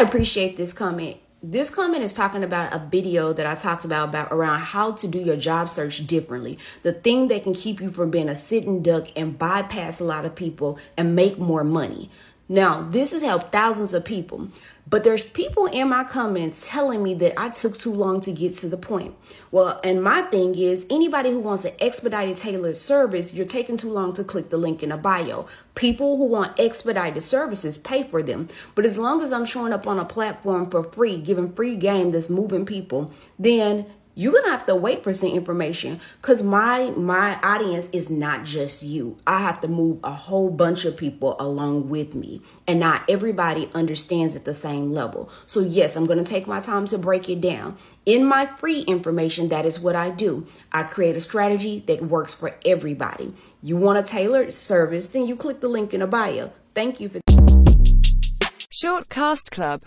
I appreciate this comment. This comment is talking about a video that I talked about about around how to do your job search differently. The thing that can keep you from being a sitting duck and bypass a lot of people and make more money. Now, this has helped thousands of people. But there's people in my comments telling me that I took too long to get to the point. Well, and my thing is anybody who wants an expedited tailored service, you're taking too long to click the link in the bio. People who want expedited services pay for them. But as long as I'm showing up on a platform for free, giving free game that's moving people, then you're gonna have to wait for some information because my my audience is not just you. I have to move a whole bunch of people along with me and not everybody understands at the same level. So yes i'm gonna take my time to break it down. In my free information that is what i do. I create a strategy that works for everybody. You want a tailored service then you click the link in the bio. Thank you for Shortcast Club